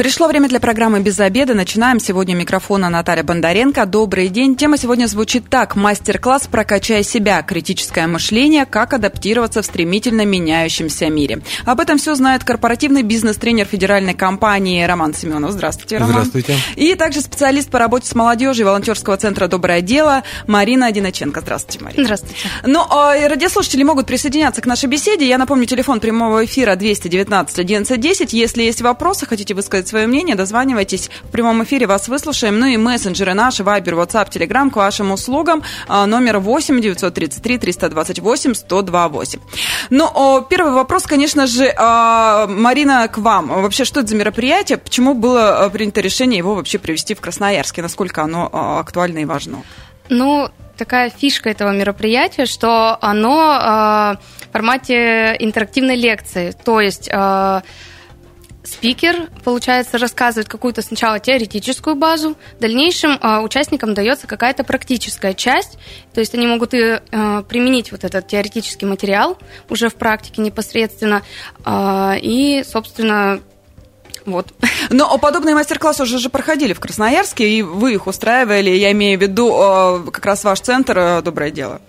Пришло время для программы «Без обеда». Начинаем. Сегодня микрофона Наталья Бондаренко. Добрый день. Тема сегодня звучит так. Мастер-класс «Прокачай себя. Критическое мышление. Как адаптироваться в стремительно меняющемся мире». Об этом все знает корпоративный бизнес-тренер федеральной компании Роман Семенов. Здравствуйте, Роман. Здравствуйте. И также специалист по работе с молодежью волонтерского центра «Доброе дело» Марина Одиноченко. Здравствуйте, Марина. Здравствуйте. Ну, а радиослушатели могут присоединяться к нашей беседе. Я напомню, телефон прямого эфира 219 1110. Если есть вопросы, хотите высказать свое мнение, дозванивайтесь. В прямом эфире вас выслушаем. Ну и мессенджеры наши, Вайбер, WhatsApp, Telegram к вашим услугам. А, номер 8 933 328 1028. Ну, первый вопрос, конечно же, а, Марина, к вам. Вообще, что это за мероприятие? Почему было а, принято решение его вообще привести в Красноярске? Насколько оно актуально и важно? Ну, такая фишка этого мероприятия, что оно э, в формате интерактивной лекции. То есть э, спикер, получается, рассказывает какую-то сначала теоретическую базу, в дальнейшем э, участникам дается какая-то практическая часть, то есть они могут и э, применить вот этот теоретический материал уже в практике непосредственно, э, и, собственно, вот. Но подобные мастер-классы уже же проходили в Красноярске, и вы их устраивали, я имею в виду как раз ваш центр «Доброе дело».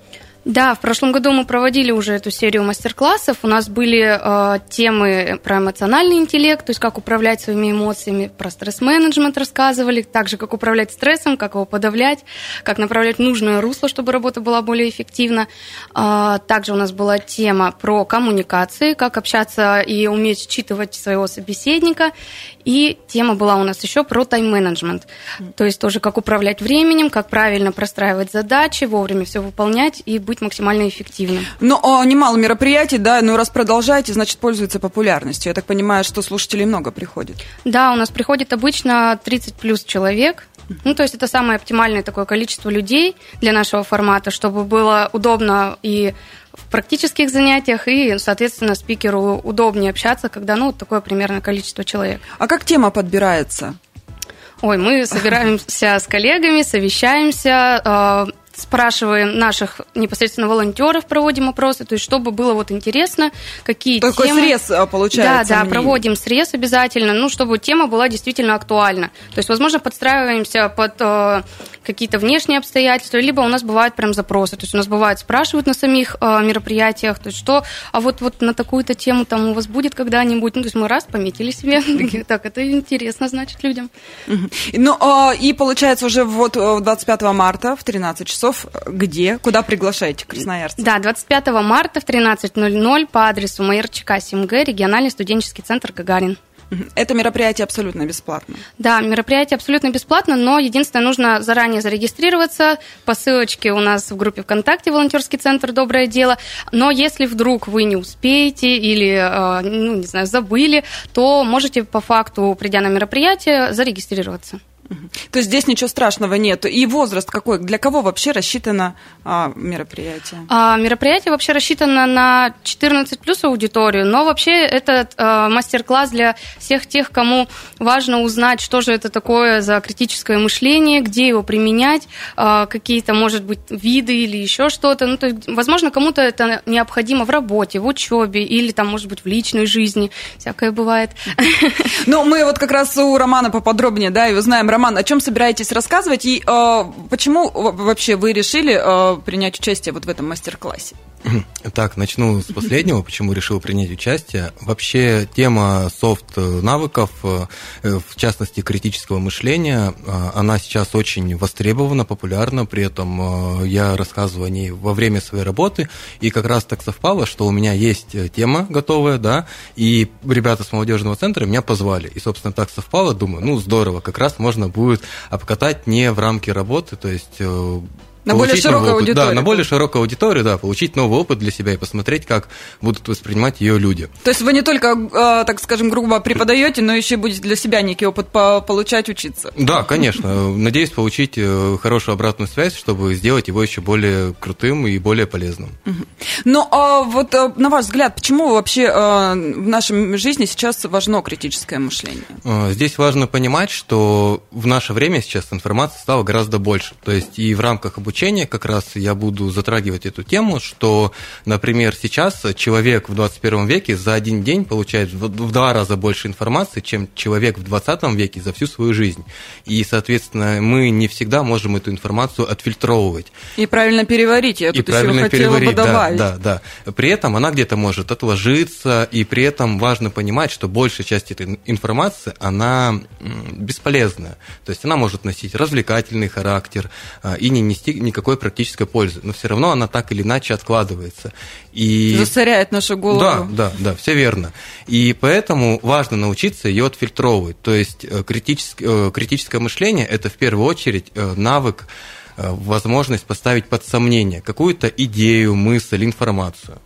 Да, в прошлом году мы проводили уже эту серию мастер-классов. У нас были э, темы про эмоциональный интеллект, то есть как управлять своими эмоциями, про стресс-менеджмент рассказывали, также как управлять стрессом, как его подавлять, как направлять нужное русло, чтобы работа была более эффективна. Э, также у нас была тема про коммуникации, как общаться и уметь считывать своего собеседника. И тема была у нас еще про тайм-менеджмент, то есть тоже как управлять временем, как правильно простраивать задачи, вовремя все выполнять и быть быть максимально эффективным. Ну, а, немало мероприятий, да, но раз продолжаете, значит, пользуется популярностью. Я так понимаю, что слушателей много приходит. Да, у нас приходит обычно 30 плюс человек. Ну, то есть это самое оптимальное такое количество людей для нашего формата, чтобы было удобно и в практических занятиях, и, соответственно, спикеру удобнее общаться, когда, ну, такое примерно количество человек. А как тема подбирается? Ой, мы собираемся с коллегами, совещаемся, а, спрашиваем наших непосредственно волонтеров, проводим опросы, то есть чтобы было вот интересно, какие Такой темы... срез а, получается. Да, да, проводим срез обязательно, ну, чтобы тема была действительно актуальна. То есть, возможно, подстраиваемся под э, какие-то внешние обстоятельства, либо у нас бывают прям запросы, то есть у нас бывает спрашивают на самих э, мероприятиях, то есть что, а вот, вот на такую-то тему там у вас будет когда-нибудь, ну, то есть мы раз пометили себе, так, это интересно, значит, людям. Ну, а, и получается уже вот 25 э, марта в 13 часов где? Куда приглашаете красноярцев? Да, 25 марта в 13.00 по адресу Майорчика 7Г, региональный студенческий центр Гагарин. Это мероприятие абсолютно бесплатно. Да, мероприятие абсолютно бесплатно, но единственное, нужно заранее зарегистрироваться по ссылочке у нас в группе ВКонтакте «Волонтерский центр Доброе дело». Но если вдруг вы не успеете или, э, ну, не знаю, забыли, то можете по факту, придя на мероприятие, зарегистрироваться. То есть здесь ничего страшного нет. И возраст какой? Для кого вообще рассчитано а, мероприятие? А, мероприятие вообще рассчитано на 14 плюс аудиторию, но вообще этот а, мастер-класс для всех тех, кому важно узнать, что же это такое за критическое мышление, где его применять, а, какие-то, может быть, виды или еще что-то. Ну, то есть, возможно, кому-то это необходимо в работе, в учебе или там, может быть, в личной жизни. Всякое бывает. Ну, мы вот как раз у Романа поподробнее, да, и узнаем. Роман, о чем собираетесь рассказывать и э, почему вообще вы решили э, принять участие вот в этом мастер-классе? Так, начну с последнего, почему решил принять участие. Вообще тема софт-навыков, э, в частности критического мышления, э, она сейчас очень востребована, популярна, при этом э, я рассказываю о ней во время своей работы, и как раз так совпало, что у меня есть тема готовая, да, и ребята с молодежного центра меня позвали, и, собственно, так совпало, думаю, ну, здорово, как раз можно будет обкатать не в рамке работы, то есть на более широкую аудиторию. Да, на более широкую аудиторию, да, получить новый опыт для себя и посмотреть, как будут воспринимать ее люди. То есть вы не только, а, так скажем, грубо преподаете, но еще будете для себя некий опыт получать, учиться. Да, конечно. Надеюсь получить э, хорошую обратную связь, чтобы сделать его еще более крутым и более полезным. Ну, а вот э, на ваш взгляд, почему вообще э, в нашей жизни сейчас важно критическое мышление? Здесь важно понимать, что в наше время сейчас информации стало гораздо больше. То есть и в рамках обучения обучения как раз я буду затрагивать эту тему, что, например, сейчас человек в 21 веке за один день получает в два раза больше информации, чем человек в 20 веке за всю свою жизнь. И, соответственно, мы не всегда можем эту информацию отфильтровывать. И правильно переварить, я и тут правильно еще хотела переварить, бы добавить. Да, да, да. При этом она где-то может отложиться, и при этом важно понимать, что большая часть этой информации, она бесполезная. То есть она может носить развлекательный характер а, и не нести никакой практической пользы. Но все равно она так или иначе откладывается. И... Засоряет нашу голову. Да, да, да, все верно. И поэтому важно научиться ее отфильтровывать. То есть э, критическое, э, критическое мышление – это в первую очередь э, навык, возможность поставить под сомнение какую-то идею, мысль, информацию.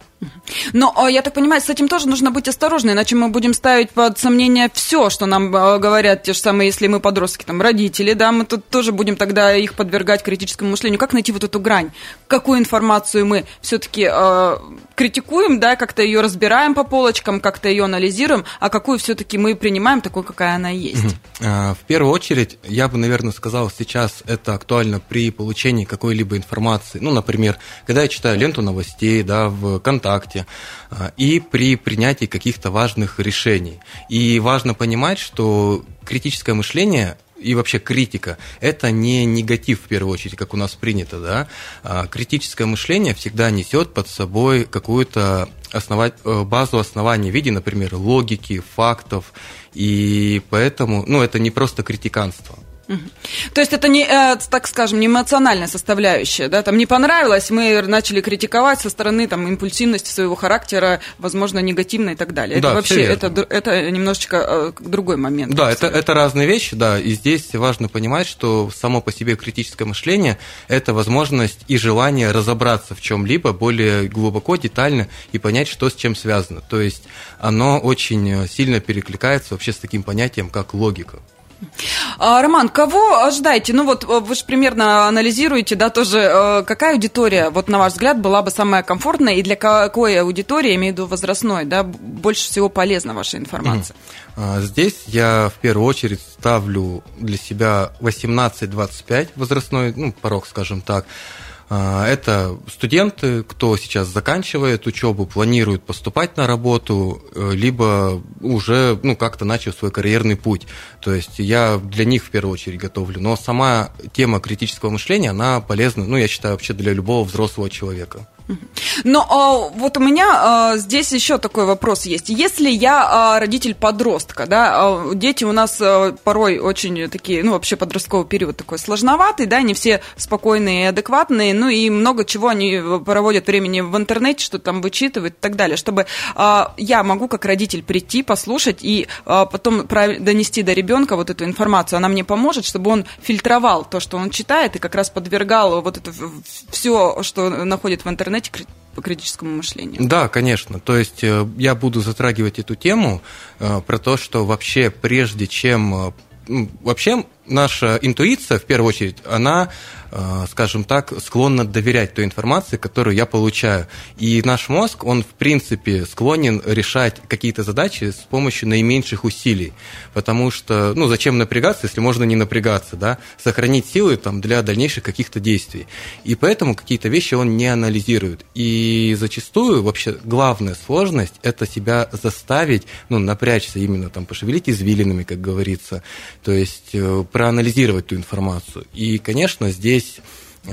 Но а, я так понимаю, с этим тоже нужно быть осторожны, иначе мы будем ставить под сомнение все, что нам а, говорят те же самые, если мы подростки, там, родители, да, мы тут тоже будем тогда их подвергать критическому мышлению. Как найти вот эту грань? Какую информацию мы все-таки э, а, критикуем, да, как-то ее разбираем по полочкам, как-то ее анализируем, а какую все-таки мы принимаем такой, какая она есть? В первую очередь, я бы, наверное, сказал, сейчас это актуально при получении какой-либо информации. Ну, например, когда я читаю ленту новостей, да, в ВКонтакте, акте а, и при принятии каких-то важных решений. И важно понимать, что критическое мышление и вообще критика – это не негатив, в первую очередь, как у нас принято, да. А критическое мышление всегда несет под собой какую-то основать, э, базу оснований в виде, например, логики, фактов, и поэтому, ну, это не просто критиканство. То есть это не, э, так скажем, не эмоциональная составляющая, да, там не понравилось, мы начали критиковать со стороны там импульсивности своего характера, возможно, негативно и так далее. Да, это вообще это, это немножечко э, другой момент. Да, это, это разные вещи, да, и здесь важно понимать, что само по себе критическое мышление – это возможность и желание разобраться в чем-либо более глубоко, детально и понять, что с чем связано. То есть оно очень сильно перекликается вообще с таким понятием, как логика. А, Роман, кого ожидаете? Ну вот э, вы же примерно анализируете, да, тоже, э, какая аудитория, вот на ваш взгляд, была бы самая комфортная и для какой аудитории, я имею в виду возрастной, да, больше всего полезна ваша информация? А, здесь я в первую очередь ставлю для себя 18-25 возрастной, ну, порог, скажем так, это студенты, кто сейчас заканчивает учебу, планирует поступать на работу, э, либо уже ну, как-то начал свой карьерный путь. То есть я для них в первую очередь готовлю. Но сама тема критического мышления, она полезна, ну, я считаю, вообще для любого взрослого человека. Но а, вот у меня а, здесь еще такой вопрос есть. Если я а, родитель подростка, да, а, дети у нас а, порой очень такие, ну вообще подростковый период такой сложноватый, да, не все спокойные и адекватные, ну и много чего они проводят времени в интернете, что там вычитывают и так далее, чтобы а, я могу как родитель прийти, послушать и а, потом донести до ребенка вот эту информацию, она мне поможет, чтобы он фильтровал то, что он читает и как раз подвергал вот это все, что находит в интернете интернете по критическому мышлению. Да, конечно. То есть э, я буду затрагивать эту тему э, про то, что вообще прежде чем э, вообще наша интуиция, в первую очередь, она Э, скажем так, склонна доверять той информации, которую я получаю. И наш мозг, он, в принципе, склонен решать какие-то задачи с помощью наименьших усилий. Потому что, ну, зачем напрягаться, если можно не напрягаться, да? Сохранить силы там, для дальнейших каких-то действий. И поэтому какие-то вещи он не анализирует. И зачастую вообще главная сложность – это себя заставить, ну, напрячься именно, там, пошевелить извилинами, как говорится. То есть э, проанализировать ту информацию. И, конечно, здесь э,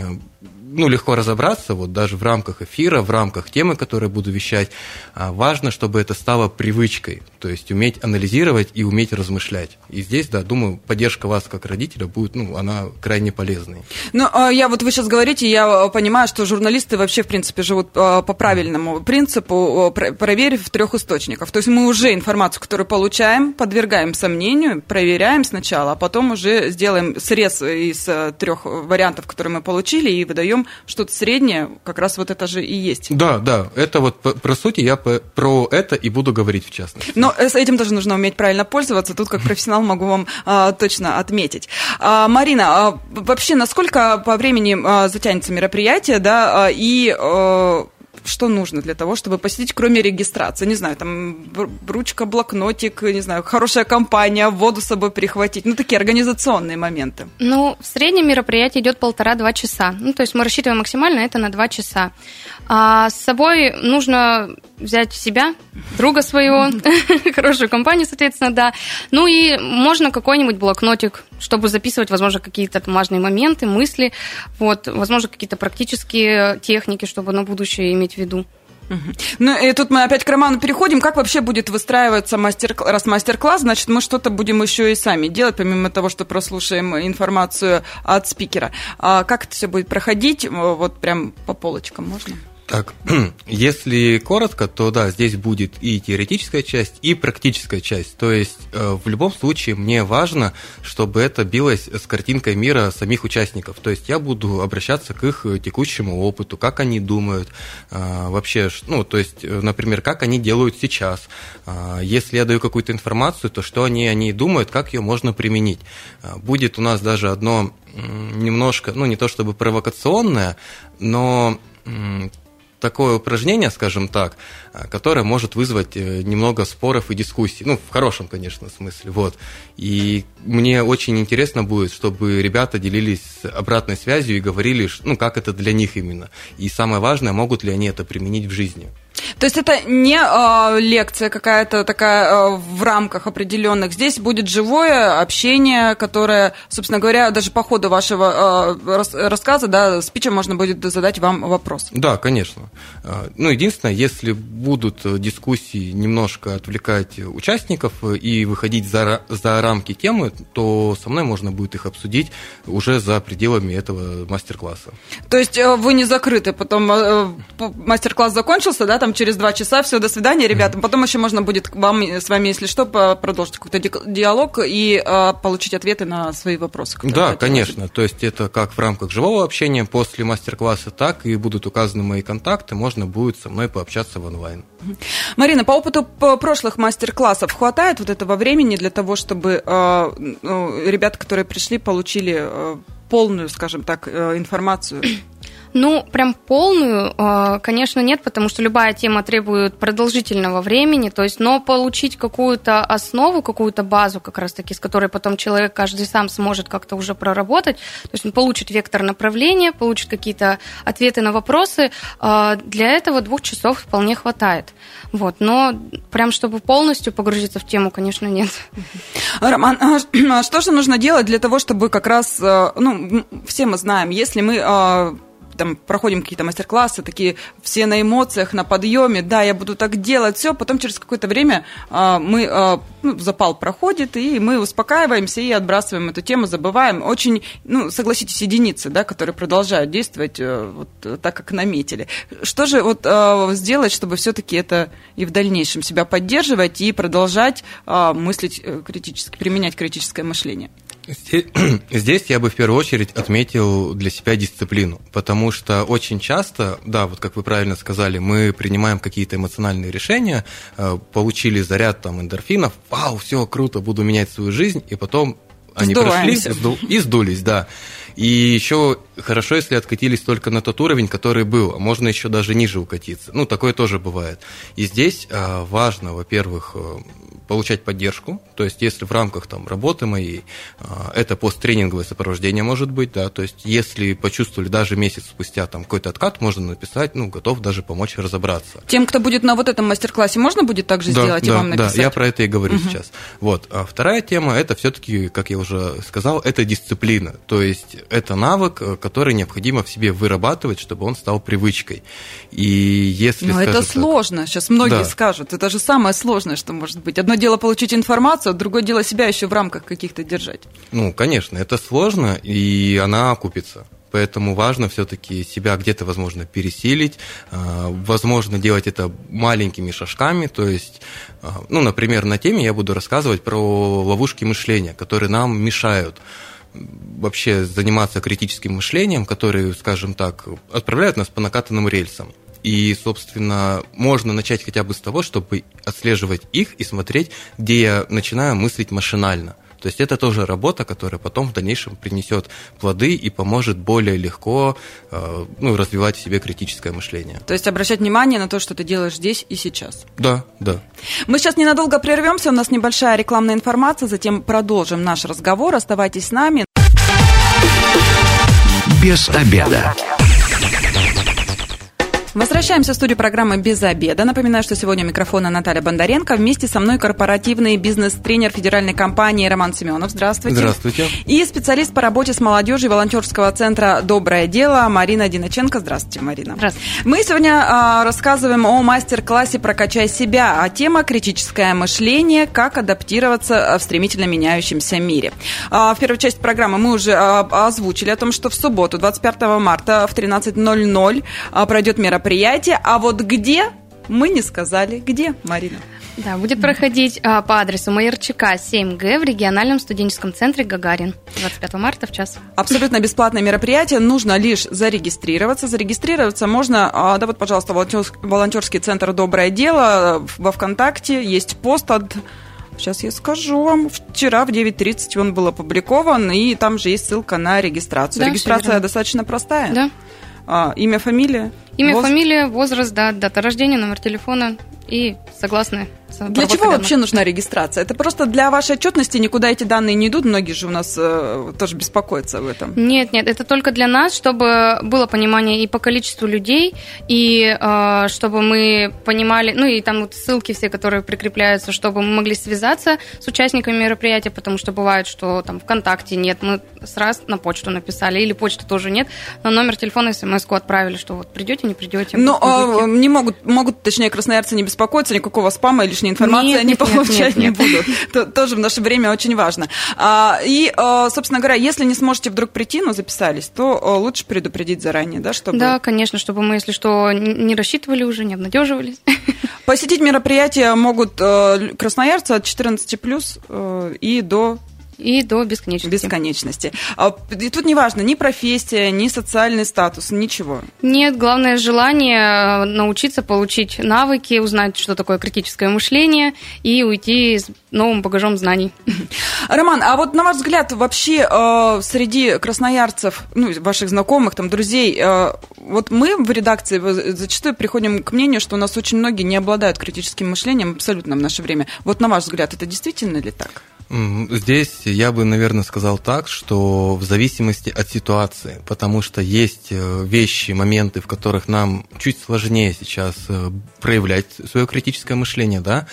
ну, легко разобраться, вот даже в рамках эфира, в рамках темы, которую буду вещать, а, важно, чтобы это стало привычкой, то есть уметь анализировать и уметь размышлять. И здесь, да, думаю, поддержка вас как родителя будет, ну, она крайне полезной. Ну, а, я вот вы сейчас говорите, я понимаю, что журналисты вообще, в принципе, живут а, по правильному принципу, проверив в трех источниках. То есть мы уже информацию, которую получаем, подвергаем сомнению, проверяем сначала, а потом уже сделаем срез из трех вариантов, которые мы получили, и выдаем что-то среднее, как раз вот это же и есть. Да, да, это вот про сути я про это и буду говорить в частности. Но с этим тоже нужно уметь правильно пользоваться, тут как профессионал могу вам а, точно отметить. А, Марина, а, вообще насколько по времени а, затянется мероприятие, да, а, и... А, что нужно для того, чтобы посетить, кроме регистрации? Не знаю, там ручка, блокнотик, не знаю, хорошая компания, воду с собой прихватить. Ну, такие организационные моменты. Ну, в среднем мероприятие идет полтора-два часа. Ну, то есть мы рассчитываем максимально это на два часа. А с собой нужно взять себя, друга своего, хорошую компанию, соответственно, да. Ну и можно какой-нибудь блокнотик, чтобы записывать, возможно, какие-то важные моменты, мысли, вот, возможно, какие-то практические техники, чтобы на будущее иметь в виду. Ну и тут мы опять к Роману переходим. Как вообще будет выстраиваться мастер раз мастер-класс? Значит, мы что-то будем еще и сами делать, помимо того, что прослушаем информацию от спикера. А как это все будет проходить? Вот прям по полочкам можно? Так, если коротко, то да, здесь будет и теоретическая часть, и практическая часть. То есть э, в любом случае мне важно, чтобы это билось с картинкой мира самих участников. То есть я буду обращаться к их текущему опыту, как они думают э, вообще, ну, то есть, э, например, как они делают сейчас. Если я даю какую-то информацию, то что они о ней думают, как ее можно применить. Будет у нас даже одно немножко, ну, не то чтобы провокационное, но такое упражнение, скажем так, а, которое может вызвать э, немного споров и дискуссий. Ну, в хорошем, конечно, смысле. Вот. И мне очень интересно будет, чтобы ребята делились обратной связью и говорили, ну, как это для них именно. И самое важное, могут ли они это применить в жизни. То есть это не э, лекция какая-то такая э, в рамках определенных. Здесь будет живое общение, которое, собственно говоря, даже по ходу вашего э, рас, рассказа, да, спича можно будет задать вам вопрос. Да, конечно. Ну, единственное, если будут дискуссии немножко отвлекать участников и выходить за, за рамки темы, то со мной можно будет их обсудить уже за пределами этого мастер-класса. То есть вы не закрыты, потом мастер-класс закончился, да, там через два часа, все, до свидания, ребята. Потом еще можно будет вам, с вами, если что, продолжить какой-то диалог и э, получить ответы на свои вопросы. Да, конечно. То есть это как в рамках живого общения после мастер-класса, так и будут указаны мои контакты, можно будет со мной пообщаться в онлайн. Марина, по опыту прошлых мастер-классов хватает вот этого времени для того, чтобы э, ну, ребята, которые пришли, получили э, полную, скажем так, э, информацию? Ну, прям полную, э, конечно, нет, потому что любая тема требует продолжительного времени, то есть, но получить какую-то основу, какую-то базу, как раз-таки, с которой потом человек каждый сам сможет как-то уже проработать, то есть он получит вектор направления, получит какие-то ответы на вопросы, э, для этого двух часов вполне хватает. Вот, но прям чтобы полностью погрузиться в тему, конечно, нет. Роман, а, а что же нужно делать для того, чтобы как раз, э, ну, все мы знаем, если мы там проходим какие-то мастер-классы, такие все на эмоциях, на подъеме, да, я буду так делать, все, потом через какое-то время а, мы, а, ну, запал проходит, и мы успокаиваемся и отбрасываем эту тему, забываем. Очень, ну, согласитесь, единицы, да, которые продолжают действовать э, вот так, как наметили. Что же вот а, сделать, чтобы все-таки это и в дальнейшем себя поддерживать и продолжать мыслить э, критически, применять критическое мышление? Здесь я бы в первую очередь отметил для себя дисциплину, потому что очень часто, да, вот как вы правильно сказали, мы принимаем какие-то эмоциональные решения, э, получили заряд там эндорфинов, вау, все круто, буду менять свою жизнь, и потом они прошли и сдулись, да. И еще хорошо, если откатились только на тот уровень, который был, а можно еще даже ниже укатиться. Ну, такое тоже бывает. И здесь э, важно, во-первых, э, получать поддержку, то есть если в рамках там, работы моей, а, это посттренинговое сопровождение может быть, да, то есть если почувствовали даже месяц спустя там какой-то откат, можно написать, ну, готов даже помочь разобраться. Тем, кто будет на вот этом мастер-классе, можно будет также да, сделать да, и вам написать? Да, я про это и говорю угу. сейчас. Вот. А вторая тема, это все-таки, как я уже сказал, это дисциплина, то есть это навык, который необходимо в себе вырабатывать, чтобы он стал привычкой. И если... Но это так, сложно, сейчас многие да. скажут, это же самое сложное, что может быть. Одно дело получить информацию, другое дело себя еще в рамках каких-то держать. Ну, конечно, это сложно, и она окупится. Поэтому важно все-таки себя где-то, возможно, пересилить, а, возможно, делать это маленькими шажками. То есть, а, ну, например, на теме я буду рассказывать про ловушки мышления, которые нам мешают вообще заниматься критическим мышлением, которые, скажем так, отправляют нас по накатанным рельсам. И, собственно, можно начать хотя бы с того, чтобы отслеживать их и смотреть, где я начинаю мыслить машинально. То есть это тоже работа, которая потом в дальнейшем принесет плоды и поможет более легко э, ну, развивать в себе критическое мышление. То есть обращать внимание на то, что ты делаешь здесь и сейчас. Да, да. Мы сейчас ненадолго прервемся, у нас небольшая рекламная информация, затем продолжим наш разговор. Оставайтесь с нами. Без обеда. Возвращаемся в студию программы «Без обеда». Напоминаю, что сегодня у микрофона Наталья Бондаренко. Вместе со мной корпоративный бизнес-тренер федеральной компании Роман Семенов. Здравствуйте. Здравствуйте. И специалист по работе с молодежью волонтерского центра «Доброе дело» Марина Диноченко. Здравствуйте, Марина. Здравствуйте. Мы сегодня а, рассказываем о мастер-классе «Прокачай себя», а тема «Критическое мышление. Как адаптироваться в стремительно меняющемся мире». А, в первой части программы мы уже а, озвучили о том, что в субботу, 25 марта в 13.00 а, пройдет мероприятие мероприятие, а вот где мы не сказали. Где, Марина? Да, будет проходить а, по адресу Майорчака 7Г в региональном студенческом центре Гагарин 25 марта в час. Абсолютно бесплатное мероприятие, нужно лишь зарегистрироваться. Зарегистрироваться можно, а, да вот, пожалуйста, волонтерский центр «Доброе дело» во ВКонтакте, есть пост от Сейчас я скажу вам. Вчера в 9.30 он был опубликован, и там же есть ссылка на регистрацию. Да, Регистрация достаточно простая. Да. А, имя, фамилия? Имя, Воз... фамилия, возраст, да, дата рождения, номер телефона и согласны для чего данных. вообще нужна регистрация? Это просто для вашей отчетности никуда эти данные не идут. Многие же у нас э, тоже беспокоятся об этом. Нет, нет, это только для нас, чтобы было понимание и по количеству людей, и э, чтобы мы понимали, ну и там вот ссылки все, которые прикрепляются, чтобы мы могли связаться с участниками мероприятия, потому что бывает, что там ВКонтакте нет, мы сразу на почту написали, или почты тоже нет, на номер телефона смс отправили, что вот придете, не придете. Но э, не могут, могут, точнее, красноярцы не беспокоиться, никакого спама или лишней информации нет, они нет, получать нет, нет, не будут. Это тоже в наше время очень важно. А, и, а, собственно говоря, если не сможете вдруг прийти, но записались, то а, лучше предупредить заранее, да, чтобы... Да, конечно, чтобы мы, если что, не рассчитывали уже, не обнадеживались. Посетить мероприятия могут красноярцы от 14 плюс и до и до бесконечности. Бесконечности. А, и тут не важно ни профессия, ни социальный статус, ничего. Нет, главное желание э, научиться получить навыки, узнать, что такое критическое мышление и уйти с новым багажом знаний. Роман, а вот на ваш взгляд, вообще э, среди красноярцев, ну, ваших знакомых, там, друзей, э, вот мы в редакции зачастую приходим к мнению, что у нас очень многие не обладают критическим мышлением абсолютно в наше время. Вот на ваш взгляд, это действительно ли так? Здесь я бы, наверное, сказал так, что в зависимости от ситуации, потому что есть э, вещи, моменты, в которых нам чуть сложнее сейчас э, проявлять свое критическое мышление, да,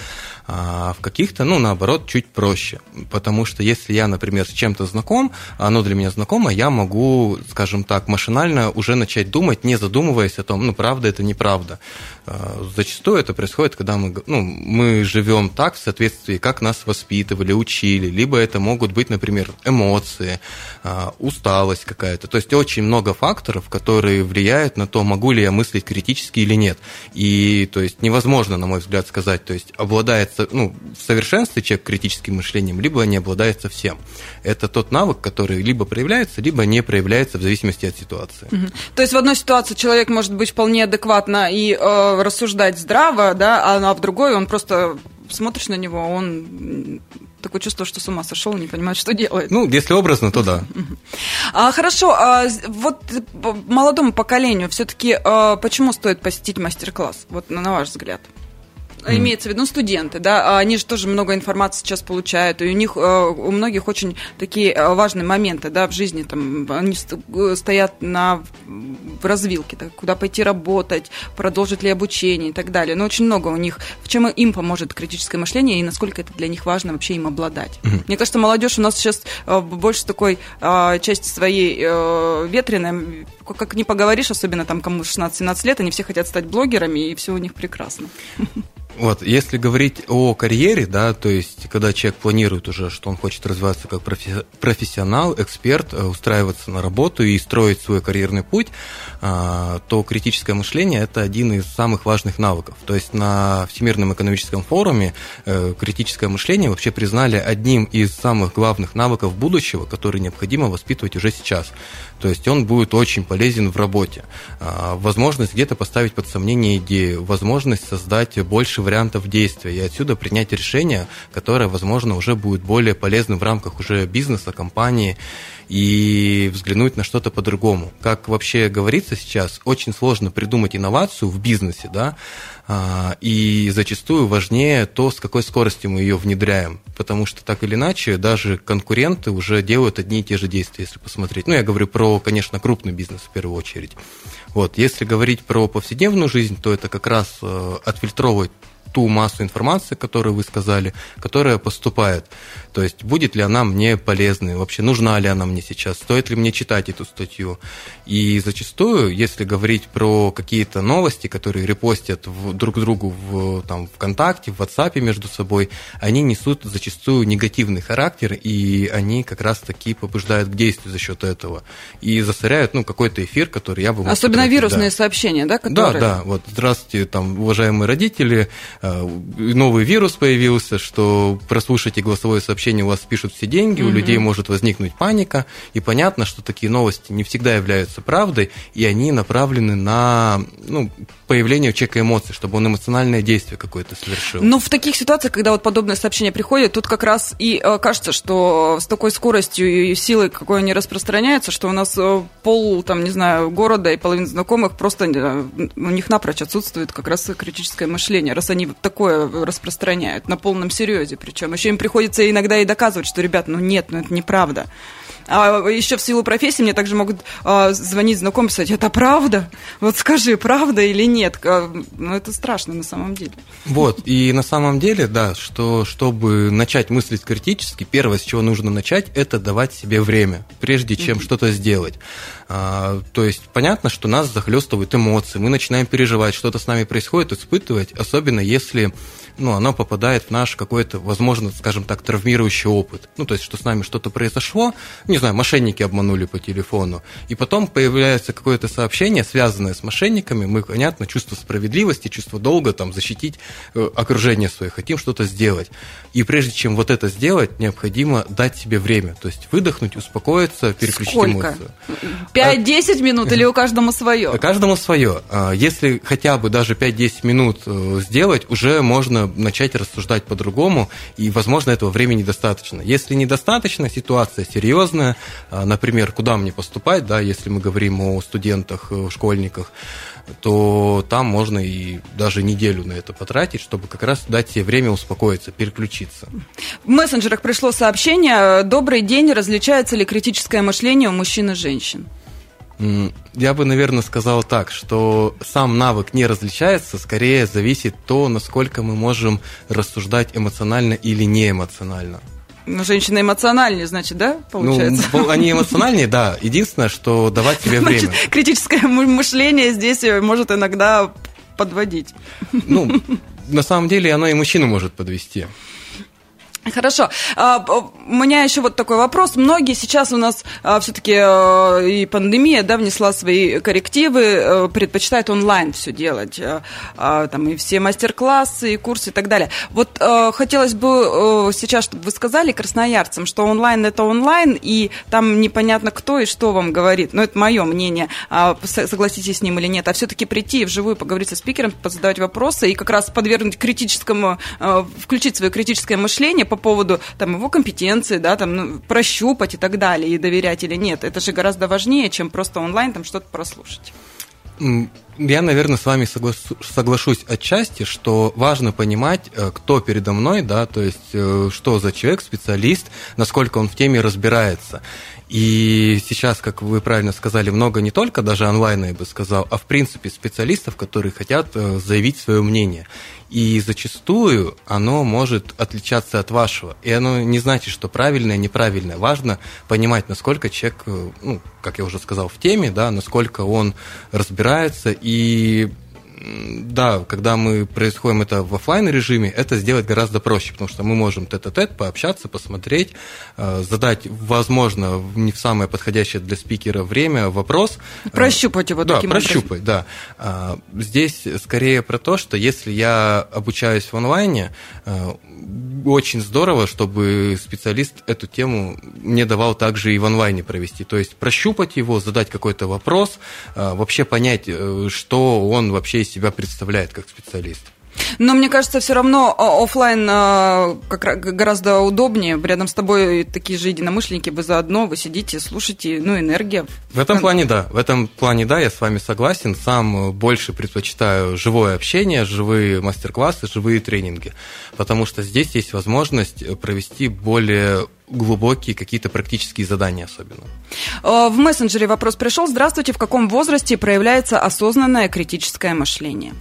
а в каких-то, ну, наоборот, чуть проще. Потому что если я, например, с чем-то знаком, оно для меня знакомо, я могу, скажем так, машинально уже начать думать, не задумываясь о том, ну, правда это неправда. А, зачастую это происходит, когда мы, ну, мы живем так в соответствии, как нас воспитывали, учили, либо это могут быть, например, эмоции, а, усталость какая-то. То есть очень много факторов, которые влияют на то, могу ли я мыслить критически или нет. И, то есть, невозможно, на мой взгляд, сказать, то есть, обладает ну, в совершенстве человек критическим мышлением, либо не обладает совсем. Это тот навык, который либо проявляется, либо не проявляется в зависимости от ситуации. Угу. То есть в одной ситуации человек может быть вполне адекватно и э, рассуждать здраво, да, а в другой он просто смотришь на него, он такое чувство, что с ума сошел, не понимает, что делает. Ну, если образно, то да. А, хорошо, а, вот молодому поколению все-таки а, почему стоит посетить мастер-класс, вот на ваш взгляд? Mm. Имеется в виду ну, студенты, да, а они же тоже много информации сейчас получают, и у них, э, у многих очень такие э, важные моменты, да, в жизни, там, они э, стоят на в развилке, так, куда пойти работать, продолжить ли обучение и так далее. Но очень много у них, в чем им поможет критическое мышление и насколько это для них важно вообще им обладать. Mm-hmm. Мне кажется, молодежь у нас сейчас больше такой части своей ветреной, как не поговоришь, особенно там кому 16-17 лет, они все хотят стать блогерами, и все у них прекрасно. Вот, если говорить о карьере, да, то есть, когда человек планирует уже, что он хочет развиваться как профессионал, эксперт, э, устраиваться на работу и строить свой карьерный путь, а, то критическое мышление – это один из самых важных навыков. То есть, на Всемирном экономическом форуме э, критическое мышление вообще признали одним из самых главных навыков будущего, который необходимо воспитывать уже сейчас. То есть он будет очень полезен в работе. А, возможность где-то поставить под сомнение идею, возможность создать больше вариантов действия и отсюда принять решение, которое, возможно, уже будет более полезным в рамках уже бизнеса, компании и взглянуть на что-то по-другому. Как вообще говорится сейчас, очень сложно придумать инновацию в бизнесе, да, а, и зачастую важнее то, с какой скоростью мы ее внедряем, потому что так или иначе даже конкуренты уже делают одни и те же действия, если посмотреть. Ну, я говорю про, конечно, крупный бизнес в первую очередь. Вот, если говорить про повседневную жизнь, то это как раз э, отфильтровывать ту массу информации, которую вы сказали, которая поступает. То есть будет ли она мне полезной, вообще нужна ли она мне сейчас, стоит ли мне читать эту статью. И зачастую, если говорить про какие-то новости, которые репостят в, друг другу в там, ВКонтакте, в WhatsApp между собой, они несут зачастую негативный характер, и они как раз-таки побуждают к действию за счет этого. И засоряют ну, какой-то эфир, который я бы Особенно потратить, вирусные да. сообщения, да? Которые... Да, да. Вот, здравствуйте, там, уважаемые родители, новый вирус появился, что прослушайте голосовое сообщение, у вас спишут все деньги, угу. у людей может возникнуть паника, и понятно, что такие новости не всегда являются правдой, и они направлены на ну, появление у человека эмоций, чтобы он эмоциональное действие какое-то совершил. Ну, в таких ситуациях, когда вот подобные сообщения приходят, тут как раз и э, кажется, что с такой скоростью и силой, какой они распространяются, что у нас э, пол, там, не знаю, города и половина знакомых просто у них напрочь отсутствует как раз критическое мышление, раз они такое распространяют на полном серьезе. Причем еще им приходится иногда и доказывать, что, ребят, ну нет, ну это неправда. А еще в силу профессии мне также могут а, звонить знакомые и сказать, это правда? Вот скажи, правда или нет? А, ну, это страшно на самом деле. Вот, и на самом деле, да, что чтобы начать мыслить критически, первое, с чего нужно начать, это давать себе время, прежде чем mm-hmm. что-то сделать. А, то есть понятно, что нас захлестывают эмоции, мы начинаем переживать, что-то с нами происходит, испытывать, особенно если ну, оно попадает в наш какой-то, возможно, скажем так, травмирующий опыт. Ну, то есть, что с нами что-то произошло, не знаю, мошенники обманули по телефону, и потом появляется какое-то сообщение, связанное с мошенниками, мы, понятно, чувство справедливости, чувство долга, там, защитить э, окружение свое, хотим что-то сделать. И прежде чем вот это сделать, необходимо дать себе время, то есть выдохнуть, успокоиться, переключить Сколько? эмоцию. 5-10 минут или у каждому свое? Каждому свое. А, если хотя бы даже 5-10 минут э, сделать, уже можно начать рассуждать по-другому, и, возможно, этого времени достаточно. Если недостаточно, ситуация серьезная, а, например, куда мне поступать, да, если мы говорим о студентах, э, школьниках, то там можно и даже неделю на это потратить, чтобы как раз дать себе время успокоиться, переключиться. В мессенджерах пришло сообщение «Добрый день, различается ли критическое мышление у мужчин и женщин?» Я бы, наверное, сказал так, что сам навык не различается, скорее зависит то, насколько мы можем рассуждать эмоционально или не эмоционально. Ну, женщины эмоциональнее, значит, да, получается? Ну, они эмоциональнее, да. Единственное, что давать себе время. Значит, критическое мышление здесь может иногда подводить. Ну, на самом деле оно и мужчину может подвести. Хорошо. А, у меня еще вот такой вопрос. Многие сейчас у нас а, все-таки а, и пандемия да, внесла свои коррективы, предпочитают онлайн все делать. Там и все мастер-классы, и курсы и так далее. Вот хотелось бы сейчас, чтобы вы сказали красноярцам, что онлайн это онлайн, и там непонятно кто и что вам говорит. Но это мое мнение. Согласитесь с ним или нет. А все-таки прийти вживую поговорить со спикером, задавать вопросы и как раз подвергнуть критическому, включить свое критическое мышление поводу там, его компетенции, да, там, ну, прощупать и так далее, и доверять или нет. Это же гораздо важнее, чем просто онлайн там что-то прослушать. Я, наверное, с вами соглашусь отчасти, что важно понимать, э, кто передо мной, да, то есть э, что за человек, специалист, насколько он в теме разбирается. И сейчас, как вы правильно сказали, много не только даже онлайна, я бы сказал, а в принципе специалистов, которые хотят э, заявить свое мнение. И зачастую оно может отличаться от вашего. И оно не значит, что правильное, неправильное. Важно понимать, насколько человек, ну, как я уже сказал, в теме, да, насколько он разбирается и и да, когда мы происходим это в офлайн режиме, это сделать гораздо проще, потому что мы можем тет-а-тет пообщаться, посмотреть, э, задать, возможно, не в самое подходящее для спикера время вопрос. Э, прощупать его да, таким прощупать, образом. да. Здесь скорее про то, что если я обучаюсь в онлайне, очень здорово, чтобы специалист эту тему мне давал также и в онлайне провести. То есть прощупать его, задать какой-то вопрос, вообще понять, э, что он вообще из себя представляет как специалист. Но мне кажется, все равно а, офлайн а, как гораздо удобнее. Рядом с тобой такие же единомышленники, вы заодно, вы сидите, слушаете, ну, энергия. В этом плане да, в этом плане да, я с вами согласен. Сам больше предпочитаю живое общение, живые мастер-классы, живые тренинги, потому что здесь есть возможность провести более глубокие какие-то практические задания особенно. А, в мессенджере вопрос пришел. Здравствуйте, в каком возрасте проявляется осознанное критическое мышление?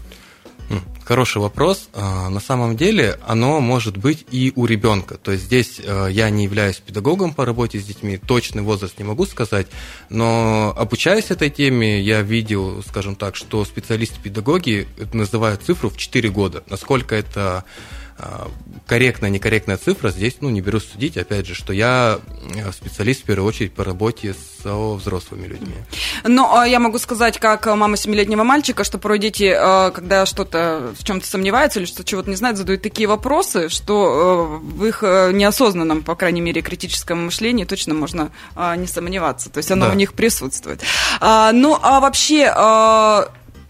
Хороший вопрос. А, на самом деле оно может быть и у ребенка. То есть здесь а, я не являюсь педагогом по работе с детьми, точный возраст не могу сказать, но обучаясь этой теме, я видел, скажем так, что специалисты-педагоги называют цифру в 4 года. Насколько это корректная, некорректная цифра, здесь ну, не берусь судить, опять же, что я э, специалист в первую очередь по работе с взрослыми людьми. Ну, а я могу сказать, как мама семилетнего мальчика, что порой дети, э, когда что-то в чем-то сомневаются или что чего-то не знают, задают такие вопросы, что э, в их неосознанном, по крайней мере, критическом мышлении точно можно не сомневаться. То есть оно да. в них присутствует. А, ну, а вообще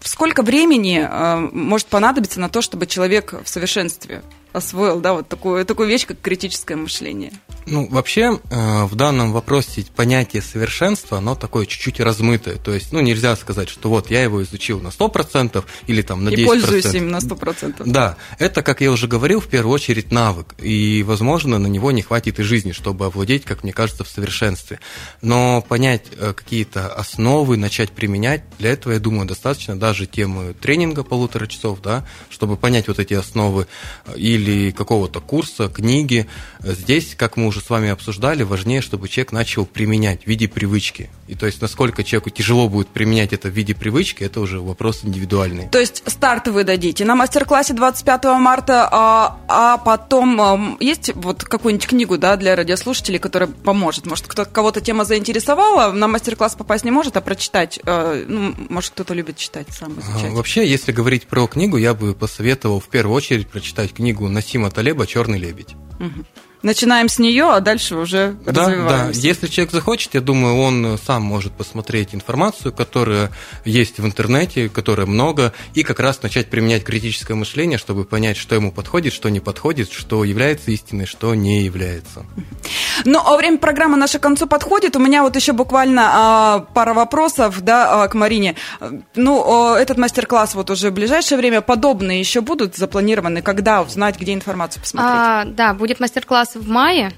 сколько времени может понадобиться на то, чтобы человек в совершенстве освоил, да, вот такую, такую вещь, как критическое мышление? Ну, вообще, э, в данном вопросе понятие совершенства, оно такое чуть-чуть размытое. То есть, ну, нельзя сказать, что вот я его изучил на 100% или там на 10%. И пользуюсь им на 100%. Да, это, как я уже говорил, в первую очередь навык. И, возможно, на него не хватит и жизни, чтобы овладеть, как мне кажется, в совершенстве. Но понять э, какие-то основы, начать применять, для этого, я думаю, достаточно даже темы тренинга полутора часов, да, чтобы понять вот эти основы и или какого-то курса, книги. Здесь, как мы уже с вами обсуждали, важнее, чтобы человек начал применять в виде привычки. И то есть, насколько человеку тяжело будет применять это в виде привычки, это уже вопрос индивидуальный. То есть, старт вы дадите на мастер-классе 25 марта, а, а потом а, есть вот какую-нибудь книгу да, для радиослушателей, которая поможет? Может, кто кого-то тема заинтересовала, на мастер-класс попасть не может, а прочитать? А, ну, может, кто-то любит читать, сам изучать. Вообще, если говорить про книгу, я бы посоветовал в первую очередь прочитать книгу Насима Талеба «Черный лебедь». Угу. Начинаем с нее, а дальше уже да, развиваемся. Да, если человек захочет, я думаю, он сам может посмотреть информацию, которая есть в интернете, которая много, и как раз начать применять критическое мышление, чтобы понять, что ему подходит, что не подходит, что является истиной, что не является. Ну, а время программы наше к концу подходит. У меня вот еще буквально а, пара вопросов да, а, к Марине. Ну, этот мастер-класс вот уже в ближайшее время подобные еще будут запланированы? Когда узнать, где информацию посмотреть? А, да, будет мастер-класс в мае.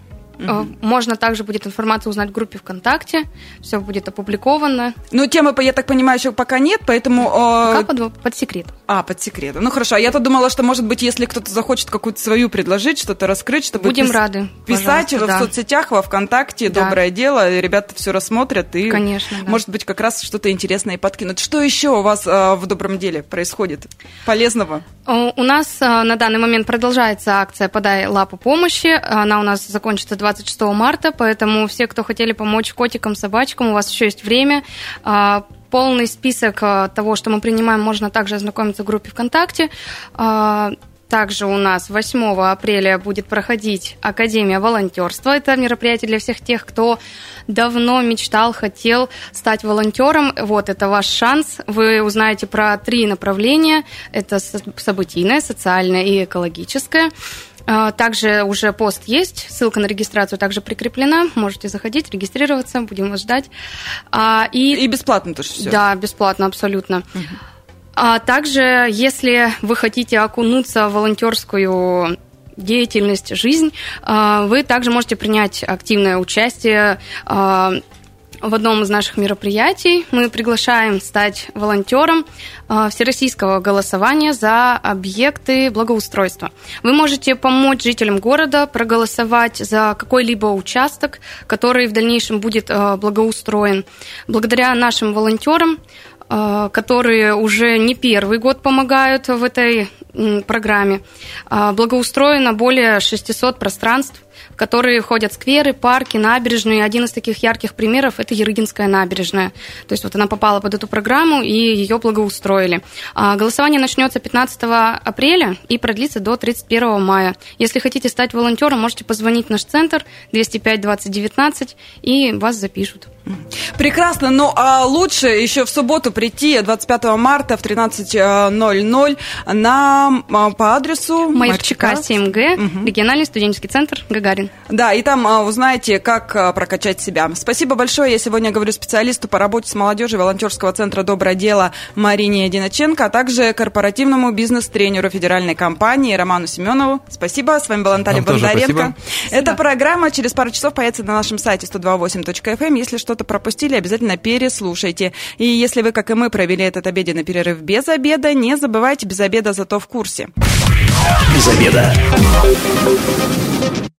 Угу. Можно также будет информацию узнать в группе ВКонтакте, все будет опубликовано. Но темы, я так понимаю, еще пока нет, поэтому... Пока под, под секрет. А, под секретом. Ну хорошо, а я-то думала, что, может быть, если кто-то захочет какую-то свою предложить, что-то раскрыть, чтобы... Будем пис- рады. Писать в да. соцсетях, во ВКонтакте, да. доброе дело, ребята все рассмотрят и, Конечно, да. может быть, как раз что-то интересное подкинут. Что еще у вас а, в добром деле происходит полезного? У нас а, на данный момент продолжается акция «Подай лапу помощи». Она у нас закончится 20 26 марта, поэтому все, кто хотели помочь котикам, собачкам, у вас еще есть время. А, полный список а, того, что мы принимаем, можно также ознакомиться в группе ВКонтакте. А, также у нас 8 апреля будет проходить Академия волонтерства. Это мероприятие для всех тех, кто давно мечтал, хотел стать волонтером. Вот это ваш шанс. Вы узнаете про три направления. Это событийное, социальное и экологическое. А, также уже пост есть, ссылка на регистрацию также прикреплена. Можете заходить, регистрироваться, будем вас ждать. А, и, и бесплатно тоже все. Да, бесплатно, абсолютно. Угу. А также, если вы хотите окунуться в волонтерскую деятельность, жизнь, а, вы также можете принять активное участие в одном из наших мероприятий мы приглашаем стать волонтером а, всероссийского голосования за объекты благоустройства. Вы можете помочь жителям города проголосовать за какой-либо участок, который в дальнейшем будет а, благоустроен. Благодаря нашим волонтерам а, которые уже не первый год помогают в этой программе. Благоустроено более 600 пространств которые ходят скверы, парки, набережные. Один из таких ярких примеров – это Ерыгинская набережная. То есть вот она попала под эту программу, и ее благоустроили. А, голосование начнется 15 апреля и продлится до 31 мая. Если хотите стать волонтером, можете позвонить в наш центр 205 2019 и вас запишут. Прекрасно. Ну, а лучше еще в субботу прийти 25 марта в 13.00 на, а, по адресу Маевчика 7Г, угу. региональный студенческий центр Гагарин. Да, и там а, узнаете, как а, прокачать себя. Спасибо большое. Я сегодня говорю специалисту по работе с молодежью волонтерского центра «Доброе дело» Марине Диноченко, а также корпоративному бизнес-тренеру федеральной компании Роману Семенову. Спасибо. С вами была Наталья Вам Бондаренко. Эта программа через пару часов появится на нашем сайте 128.fm. Если что что-то пропустили, обязательно переслушайте. И если вы, как и мы, провели этот обеденный перерыв без обеда, не забывайте без обеда, зато в курсе. Без обеда.